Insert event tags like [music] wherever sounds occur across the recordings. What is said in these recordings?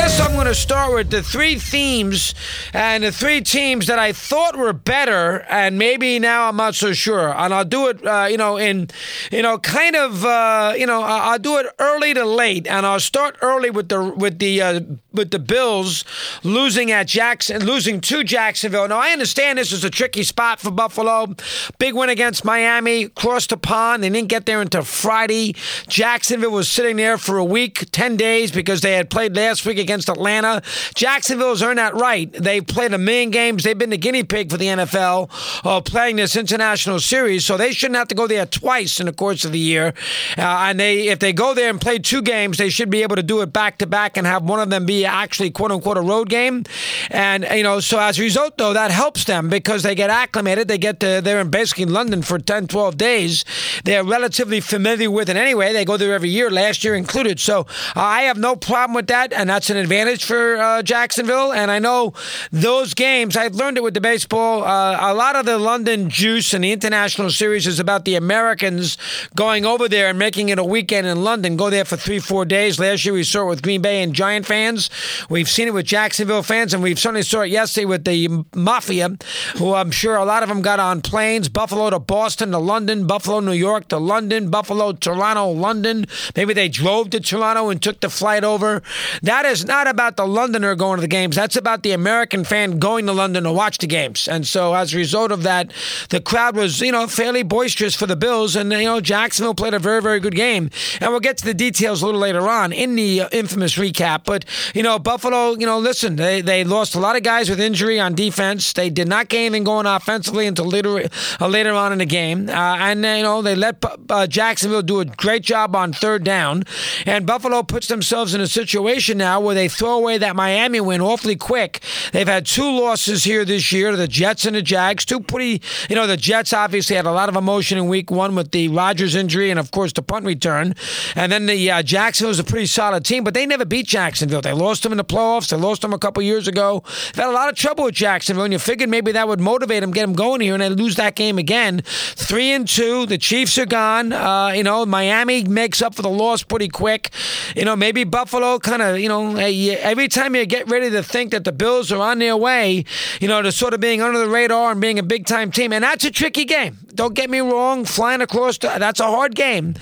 Guess I'm going to start with the three themes and the three teams that I thought were better, and maybe now I'm not so sure. And I'll do it, uh, you know, in, you know, kind of, uh, you know, I'll do it early to late, and I'll start early with the with the uh, with the Bills losing at Jackson, losing to Jacksonville. Now I understand this is a tricky spot for Buffalo. Big win against Miami, crossed the pond. They didn't get there until Friday. Jacksonville was sitting there for a week, ten days because they had played last week against Atlanta. Jacksonville's earned that right. They've played a million games. They've been the guinea pig for the NFL uh, playing this international series, so they shouldn't have to go there twice in the course of the year. Uh, and they, if they go there and play two games, they should be able to do it back to back and have one of them be actually quote unquote a road game. And you know, so as a result, though, that helps them because they get acclimated. They get to, they're in basically London for 10, 12 days. They're relatively familiar with it anyway. They go there every year, last year included. So uh, I have no problem with that, and that's an advantage for uh, Jacksonville. And I know those games, I've learned it with the baseball. Uh, a lot of the London juice and the international series is about the Americans going over there and making it a weekend in London. Go there for three, four days. Last year we saw it with Green Bay and Giant fans. We've seen it with Jacksonville fans, and we've certainly saw it yesterday with the Mafia, who I'm sure a lot of them got on planes Buffalo to Boston to London, Buffalo, New York to London, Buffalo, Toronto, London. Maybe they drove to Toronto and took the flight over. That is not about the Londoner going to the games. That's about the American fan going to London to watch the games. And so as a result of that, the crowd was, you know, fairly boisterous for the Bills. And, you know, Jacksonville played a very, very good game. And we'll get to the details a little later on in the uh, infamous recap. But, you know, Buffalo, you know, listen, they, they lost a lot of guys with injury on defense. They did not get anything going offensively until later, uh, later on in the game. Uh, and, you know, they let uh, Jacksonville do a great job on third down. And Buffalo puts themselves in a situation now where they throw away that Miami win awfully quick. They've had two losses here this year to the Jets and the Jags. Two pretty, you know, the Jets obviously had a lot of emotion in week one with the Rodgers injury and, of course, the punt return. And then the uh, Jacksonville was a pretty solid team, but they never beat Jacksonville. They lost them in the playoffs. They lost them a couple years ago. They've had a lot of trouble with Jacksonville, and you figured maybe that would motivate them, get them going here, and they lose that game again. Three and two. The Chiefs are gone. Uh, you know, Miami makes up for the loss pretty quick. You know, maybe Buffalo kind of, you know, every time you get ready to think that the Bills are on their way, you know, to sort of being under the radar and being a big time team, and that's a tricky game. Don't get me wrong, flying across, the, that's a hard game.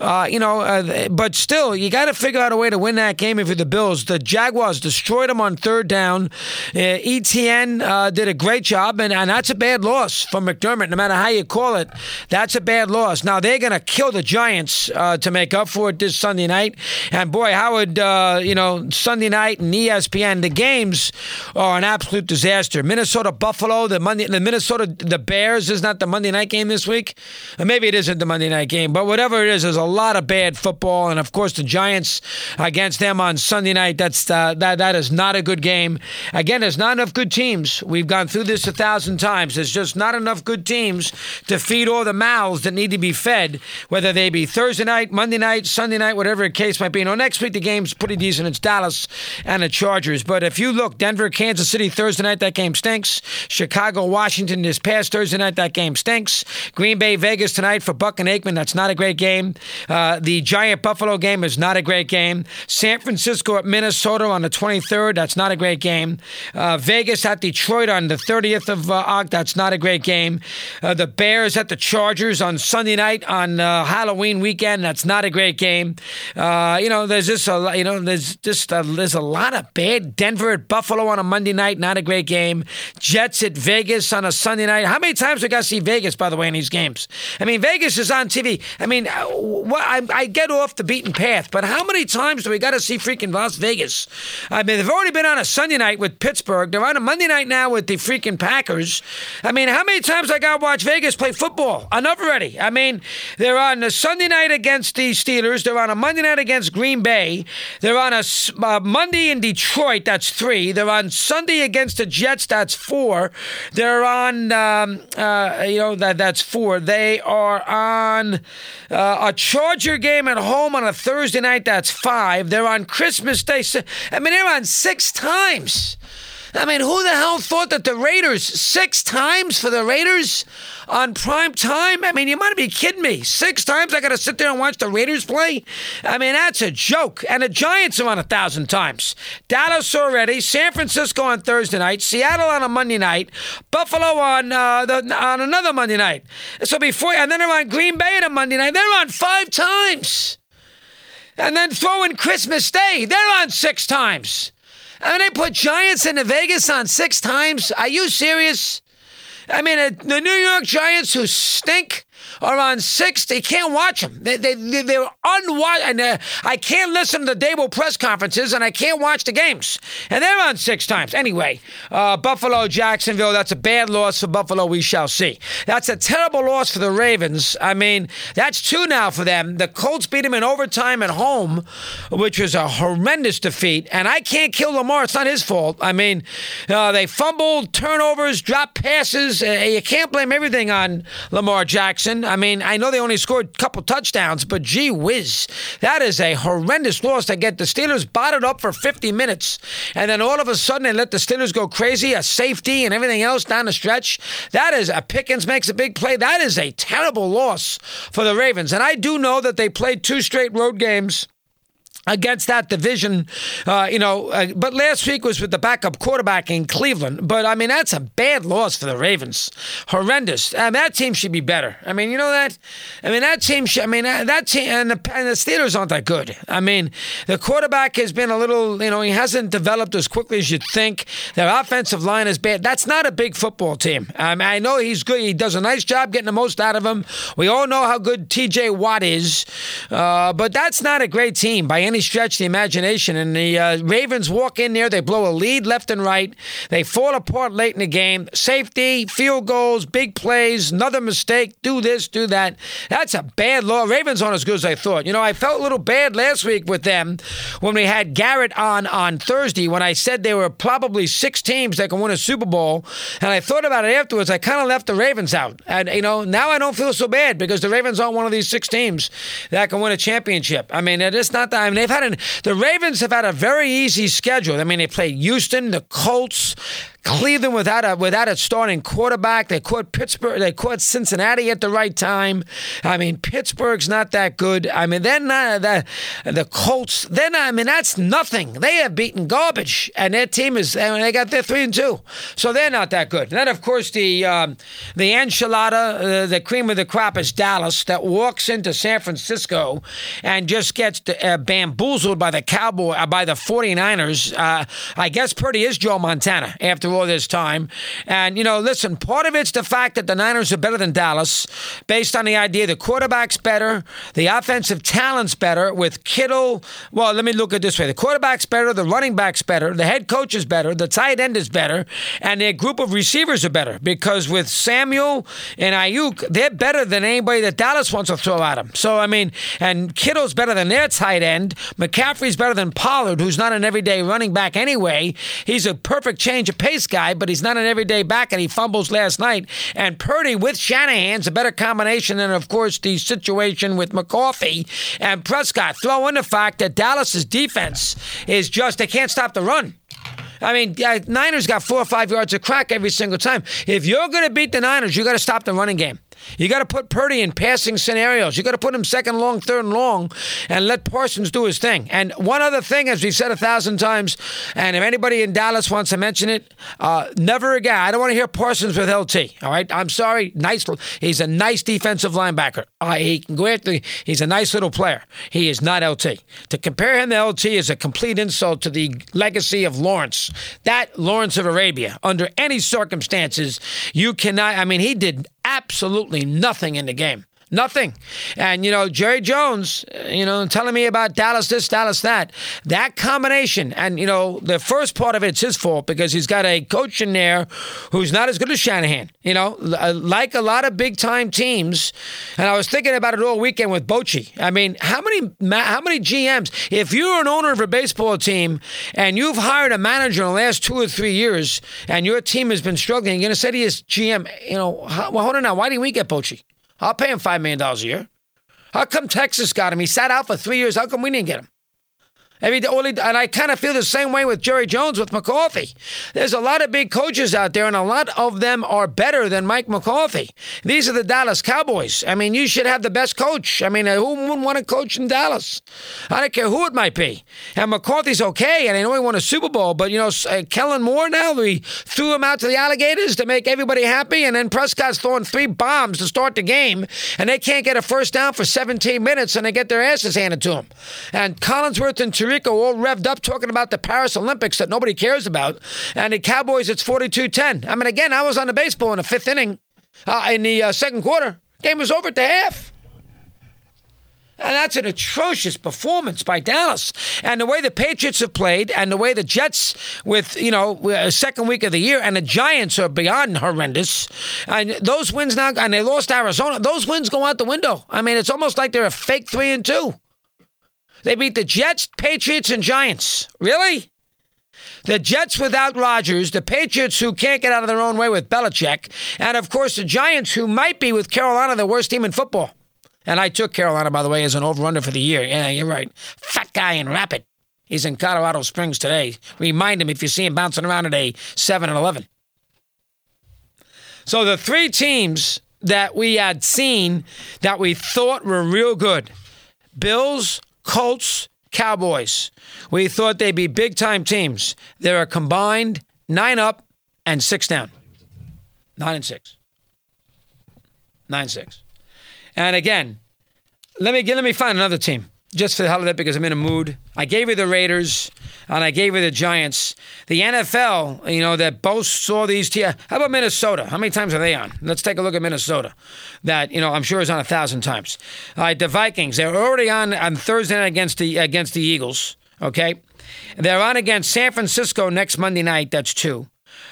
Uh, you know, uh, but still, you got to figure out a way to win that game if you're the Bills. The Jaguars destroyed them on third down. Uh, Etienne uh, did a great job, and, and that's a bad loss for McDermott, no matter how you call it. That's a bad loss. Now, they're going to kill the Giants uh, to make up for it this Sunday night. And boy, Howard, uh, you know, Sunday night and ESPN, the games are an absolute disaster. Minnesota Buffalo, the Monday, the Minnesota the Bears is not the Monday night game this week. Or maybe it isn't the Monday night game, but whatever it is, there's a lot of bad football, and of course the Giants against them on Sunday night. That's uh, that that is not a good game. Again, there's not enough good teams. We've gone through this a thousand times. There's just not enough good teams to feed all the mouths that need to be fed, whether they be Thursday night, Monday night, Sunday night, whatever the case might be. You know, next week the game's pretty decent. It's Dallas and the Chargers. But if you look, Denver, Kansas City Thursday night, that game stinks. Chicago, Washington this past Thursday night, that game stinks. Green Bay, Vegas tonight for Buck and Aikman, that's not a great game. Uh, the Giant Buffalo game is not a great game. San Francisco at Minnesota on the 23rd, that's not a great game. Uh, Vegas at Detroit on the 30th of uh, October, that's not a great game. Uh, the Bears at the Chargers on Sunday night on uh, Halloween weekend, that's not a great game. Uh, you know, there's just a you know there's just a, there's a lot of bad Denver at Buffalo on a Monday night, not a great game. Jets at Vegas on a Sunday night. How many times we got to see Vegas, by the way, in these games? I mean, Vegas is on TV. I mean, uh, I, I get off the beaten path, but how many times do we got to see freaking Las Vegas? I mean, they've already been on a Sunday night with Pittsburgh. They're on a Monday night now with the freaking Packers. I mean, how many times I got to watch Vegas play football? Enough already. I mean, they're on a Sunday night against the Steelers. They're on a Monday night against Green Bay. They're on a uh, Monday in Detroit. That's three. They're on Sunday against the Jets. That's four. They're on, um, uh, you know, that that's four. They are on uh, a Charger game at home on a Thursday night. That's five. They're on Christmas Day. I mean, they're on six times. I mean, who the hell thought that the Raiders six times for the Raiders on prime time? I mean, you might be kidding me. Six times I got to sit there and watch the Raiders play? I mean, that's a joke. And the Giants are on a thousand times. Dallas already, San Francisco on Thursday night, Seattle on a Monday night, Buffalo on uh, the, on another Monday night. So before, and then they're on Green Bay on a Monday night. They're on five times. And then throw in Christmas Day. They're on six times. Mean, they put Giants into Vegas on six times. Are you serious? I mean, the New York Giants who stink are on six. They can't watch them. They, they, they're unwatch. And uh, I can't listen to the Daboll press conferences, and I can't watch the games. And they're on six times. Anyway, uh, Buffalo, Jacksonville, that's a bad loss for Buffalo. We shall see. That's a terrible loss for the Ravens. I mean, that's two now for them. The Colts beat them in overtime at home, which was a horrendous defeat. And I can't kill Lamar. It's not his fault. I mean, uh, they fumbled, turnovers, dropped passes. Uh, you can't blame everything on Lamar Jackson. I mean, I know they only scored a couple touchdowns, but gee whiz, that is a horrendous loss to get the Steelers bottled up for 50 minutes. And then all of a sudden they let the Steelers go crazy, a safety and everything else down the stretch. That is a Pickens makes a big play. That is a terrible loss for the Ravens. And I do know that they played two straight road games against that division, uh, you know. Uh, but last week was with the backup quarterback in Cleveland. But I mean, that's a bad loss for the Ravens. Horrendous. That team should be better. I mean, you know that. I mean, that team. Should, I mean, that team and the, and the Steelers aren't that good. I mean, the quarterback has been a little. You know, he hasn't developed as quickly as you'd think. Their offensive line is bad. That's not a big football team. I, mean, I know he's good. He does a nice job getting the most out of him. We all know how good T.J. Watt is, uh, but that's not a great team by any any stretch the imagination. And the uh, Ravens walk in there, they blow a lead left and right. They fall apart late in the game. Safety, field goals, big plays, another mistake, do this, do that. That's a bad law. Ravens aren't as good as I thought. You know, I felt a little bad last week with them when we had Garrett on on Thursday when I said there were probably six teams that can win a Super Bowl. And I thought about it afterwards. I kind of left the Ravens out. And, you know, now I don't feel so bad because the Ravens aren't one of these six teams that can win a championship. I mean, it's not that. I mean, they've had an the Ravens have had a very easy schedule. I mean, they played Houston, the Colts, Cleveland without a without a starting quarterback. They caught Pittsburgh. They caught Cincinnati at the right time. I mean, Pittsburgh's not that good. I mean, not the the Colts. Not. I mean, that's nothing. They have beaten garbage, and their team is. I they got their three and two, so they're not that good. And then, of course, the um, the enchilada, uh, the cream of the crop is Dallas that walks into San Francisco and just gets uh, bamboozled by the Cowboy uh, by the 49ers. Uh, I guess Purdy is Joe Montana after all this time. And, you know, listen, part of it's the fact that the Niners are better than Dallas based on the idea the quarterback's better, the offensive talent's better with Kittle. Well, let me look at this way the quarterback's better, the running back's better, the head coach is better, the tight end is better, and their group of receivers are better because with Samuel and Aiyuk, they're better than anybody that Dallas wants to throw at them. So, I mean, and Kittle's better than their tight end. McCaffrey's better than Pollard, who's not an everyday running back anyway. He's a perfect change of pace guy, but he's not an everyday back, and he fumbles last night. And Purdy with Shanahan's a better combination than, of course, the situation with McCarthy and Prescott. Throw in the fact that Dallas's defense is just, they can't stop the run. I mean, Niners got four or five yards of crack every single time. If you're going to beat the Niners, you got to stop the running game. You got to put Purdy in passing scenarios. You got to put him second long, third long, and let Parsons do his thing. And one other thing, as we've said a thousand times, and if anybody in Dallas wants to mention it, uh, never again. I don't want to hear Parsons with LT. All right, I'm sorry. Nice. He's a nice defensive linebacker. Uh, he can go after. He's a nice little player. He is not LT. To compare him to LT is a complete insult to the legacy of Lawrence. That Lawrence of Arabia. Under any circumstances, you cannot. I mean, he did absolutely nothing in the game. Nothing. And, you know, Jerry Jones, you know, telling me about Dallas this, Dallas that. That combination, and, you know, the first part of it's his fault because he's got a coach in there who's not as good as Shanahan. You know, uh, like a lot of big time teams. And I was thinking about it all weekend with Bochy. I mean, how many, how many GMs, if you're an owner of a baseball team and you've hired a manager in the last two or three years and your team has been struggling, you're going to say to his GM, you know, well, hold on now, why didn't we get Bochy? I'll pay him $5 million a year. How come Texas got him? He sat out for three years. How come we didn't get him? Every day, and I kind of feel the same way with Jerry Jones with McCarthy. There's a lot of big coaches out there, and a lot of them are better than Mike McCarthy. These are the Dallas Cowboys. I mean, you should have the best coach. I mean, who wouldn't want to coach in Dallas? I don't care who it might be. And McCarthy's okay, and I know he won a Super Bowl, but you know, uh, Kellen Moore now, we threw him out to the alligators to make everybody happy, and then Prescott's throwing three bombs to start the game, and they can't get a first down for 17 minutes, and they get their asses handed to them. And Collinsworth and Tirico all revved up talking about the Paris Olympics that nobody cares about. And the Cowboys, it's 42 10. I mean, again, I was on the baseball in the fifth inning uh, in the uh, second quarter. Game was over at the half. And that's an atrocious performance by Dallas. And the way the Patriots have played, and the way the Jets, with you know, a second week of the year, and the Giants are beyond horrendous. And those wins now, and they lost Arizona. Those wins go out the window. I mean, it's almost like they're a fake three and two. They beat the Jets, Patriots, and Giants. Really? The Jets without Rodgers, the Patriots who can't get out of their own way with Belichick, and of course the Giants who might be with Carolina the worst team in football. And I took Carolina, by the way, as an over-under for the year. Yeah, you're right. Fat guy in Rapid. He's in Colorado Springs today. Remind him if you see him bouncing around at a 7 and 11. So the three teams that we had seen that we thought were real good Bills, Colts, Cowboys. We thought they'd be big time teams. They're a combined nine up and six down. Nine and six. Nine six. And again, let me get let me find another team just for the hell of it because I'm in a mood. I gave you the Raiders and I gave you the Giants. The NFL, you know, that both saw these teams. How about Minnesota? How many times are they on? Let's take a look at Minnesota. That, you know, I'm sure is on a thousand times. All right, the Vikings, they're already on on Thursday night against the against the Eagles. Okay. They're on against San Francisco next Monday night. That's two.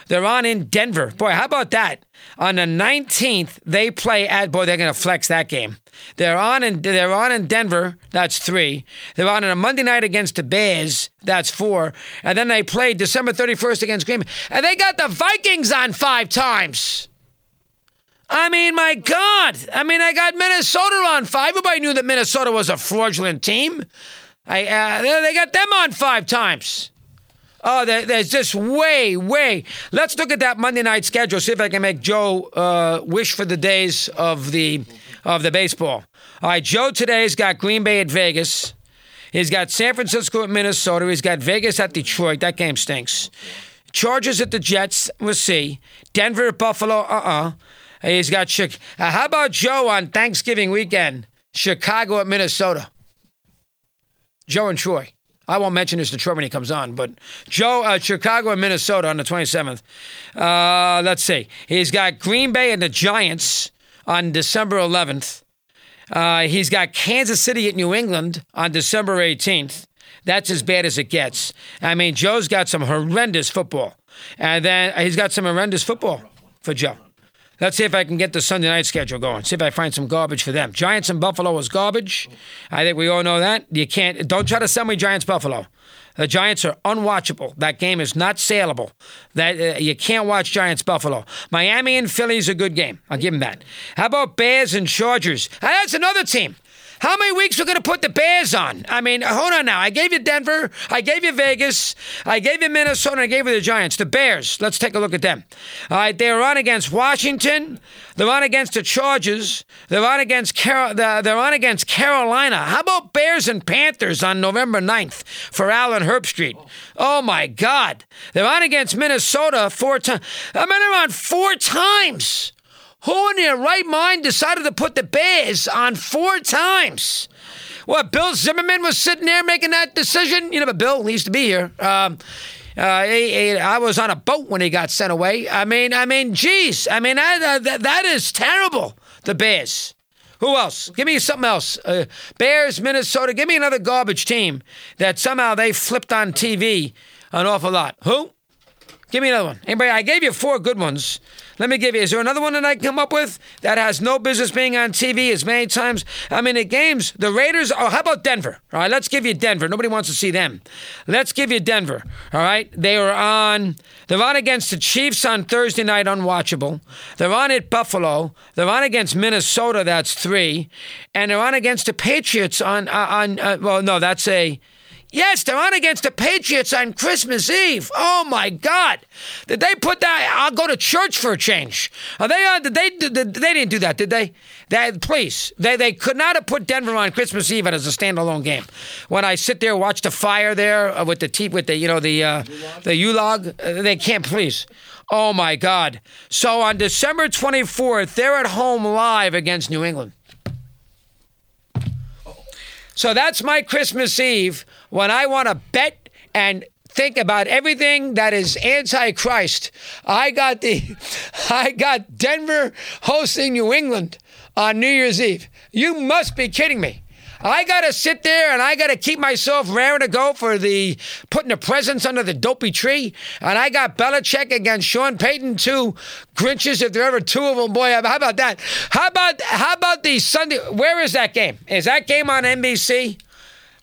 They're on in Denver. Boy, how about that? On the 19th, they play at boy, they're gonna flex that game. They're on in they're on in Denver, that's three. They're on on a Monday night against the Bears, that's four. And then they play December 31st against Green. And they got the Vikings on five times. I mean, my God. I mean, I got Minnesota on five. Everybody knew that Minnesota was a fraudulent team. I, uh, they got them on five times. Oh, there's just way, way. Let's look at that Monday night schedule. See if I can make Joe uh, wish for the days of the of the baseball. All right, Joe today's got Green Bay at Vegas. He's got San Francisco at Minnesota. He's got Vegas at Detroit. That game stinks. Chargers at the Jets. We'll see. Denver at Buffalo. Uh uh He's got. Chicago. Uh, how about Joe on Thanksgiving weekend? Chicago at Minnesota. Joe and Troy. I won't mention this to Troy when he comes on, but Joe, uh, Chicago and Minnesota on the 27th. Uh, let's see. He's got Green Bay and the Giants on December 11th. Uh, he's got Kansas City at New England on December 18th. That's as bad as it gets. I mean, Joe's got some horrendous football. And then he's got some horrendous football for Joe. Let's see if I can get the Sunday night schedule going. See if I find some garbage for them. Giants and Buffalo is garbage. I think we all know that. You can't. Don't try to sell me Giants Buffalo. The Giants are unwatchable. That game is not saleable. That uh, you can't watch Giants Buffalo. Miami and Philly is a good game. I'll give them that. How about Bears and Chargers? That's another team. How many weeks we're going to put the Bears on? I mean, hold on now. I gave you Denver. I gave you Vegas. I gave you Minnesota. I gave you the Giants. The Bears. Let's take a look at them. All right, they're on against Washington. They're on against the Chargers. They're on against Car- they're on against Carolina. How about Bears and Panthers on November 9th for Al and Herbstreit? Oh my God. They're on against Minnesota four times. I mean, they're on four times. Who in their right mind decided to put the Bears on four times? What, Bill Zimmerman was sitting there making that decision? You know, but Bill used to be here. Um, uh, he, he, I was on a boat when he got sent away. I mean, I mean, geez, I mean that, that, that is terrible. The Bears. Who else? Give me something else. Uh, Bears, Minnesota. Give me another garbage team that somehow they flipped on TV an awful lot. Who? Give me another one. Anybody? I gave you four good ones. Let me give you. Is there another one that I can come up with that has no business being on TV as many times? I mean, the games, the Raiders. Oh, how about Denver? All right, let's give you Denver. Nobody wants to see them. Let's give you Denver. All right, they were on. They're on against the Chiefs on Thursday night, unwatchable. They're on at Buffalo. They're on against Minnesota. That's three, and they're on against the Patriots on uh, on. Uh, well, no, that's a. Yes, they're on against the Patriots on Christmas Eve. Oh my God! Did they put that? I'll go to church for a change. Are they on? Did they? Did, they didn't do that, did they? That please, they they could not have put Denver on Christmas Eve as a standalone game. When I sit there watch the fire there uh, with the te- with the you know the uh, the Yule log, uh, they can't please. Oh my God! So on December twenty fourth, they're at home live against New England. So that's my Christmas Eve when I want to bet and think about everything that is anti-Christ. I got the [laughs] I got Denver hosting New England on New Year's Eve. You must be kidding me. I got to sit there and I got to keep myself raring to go for the putting the presents under the dopey tree. And I got Belichick against Sean Payton, two Grinches, if there ever two of them. Boy, how about that? How about how about the Sunday? Where is that game? Is that game on NBC?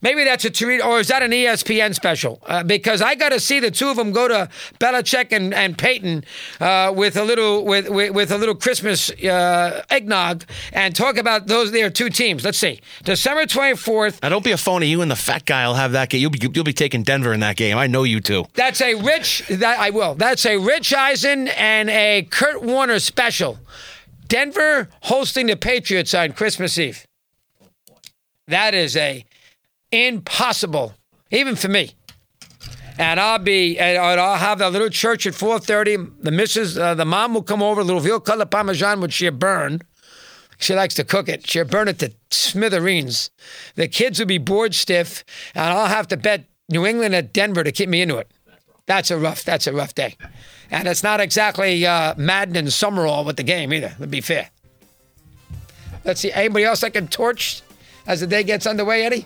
Maybe that's a Tirico, or is that an ESPN special? Uh, because I got to see the two of them go to Belichick and, and Payton uh, with a little with, with, with a little Christmas uh, eggnog and talk about those their two teams. Let's see, December twenty fourth. Now don't be a phony. You and the fat guy will have that game. You'll be you'll be taking Denver in that game. I know you two. That's a Rich. That I will. That's a Rich Eisen and a Kurt Warner special. Denver hosting the Patriots on Christmas Eve. That is a impossible, even for me. And I'll be, and I'll have that little church at 4:30. The missus, uh, the mom will come over, a little veal cutlet parmesan, which she'll burn. She likes to cook it. She'll burn it to smithereens. The kids will be bored stiff, and I'll have to bet New England at Denver to keep me into it. That's a rough. That's a rough day, and it's not exactly uh, Madden and Summerall with the game either. To be fair. Let's see. Anybody else that can torch as the day gets underway, Eddie?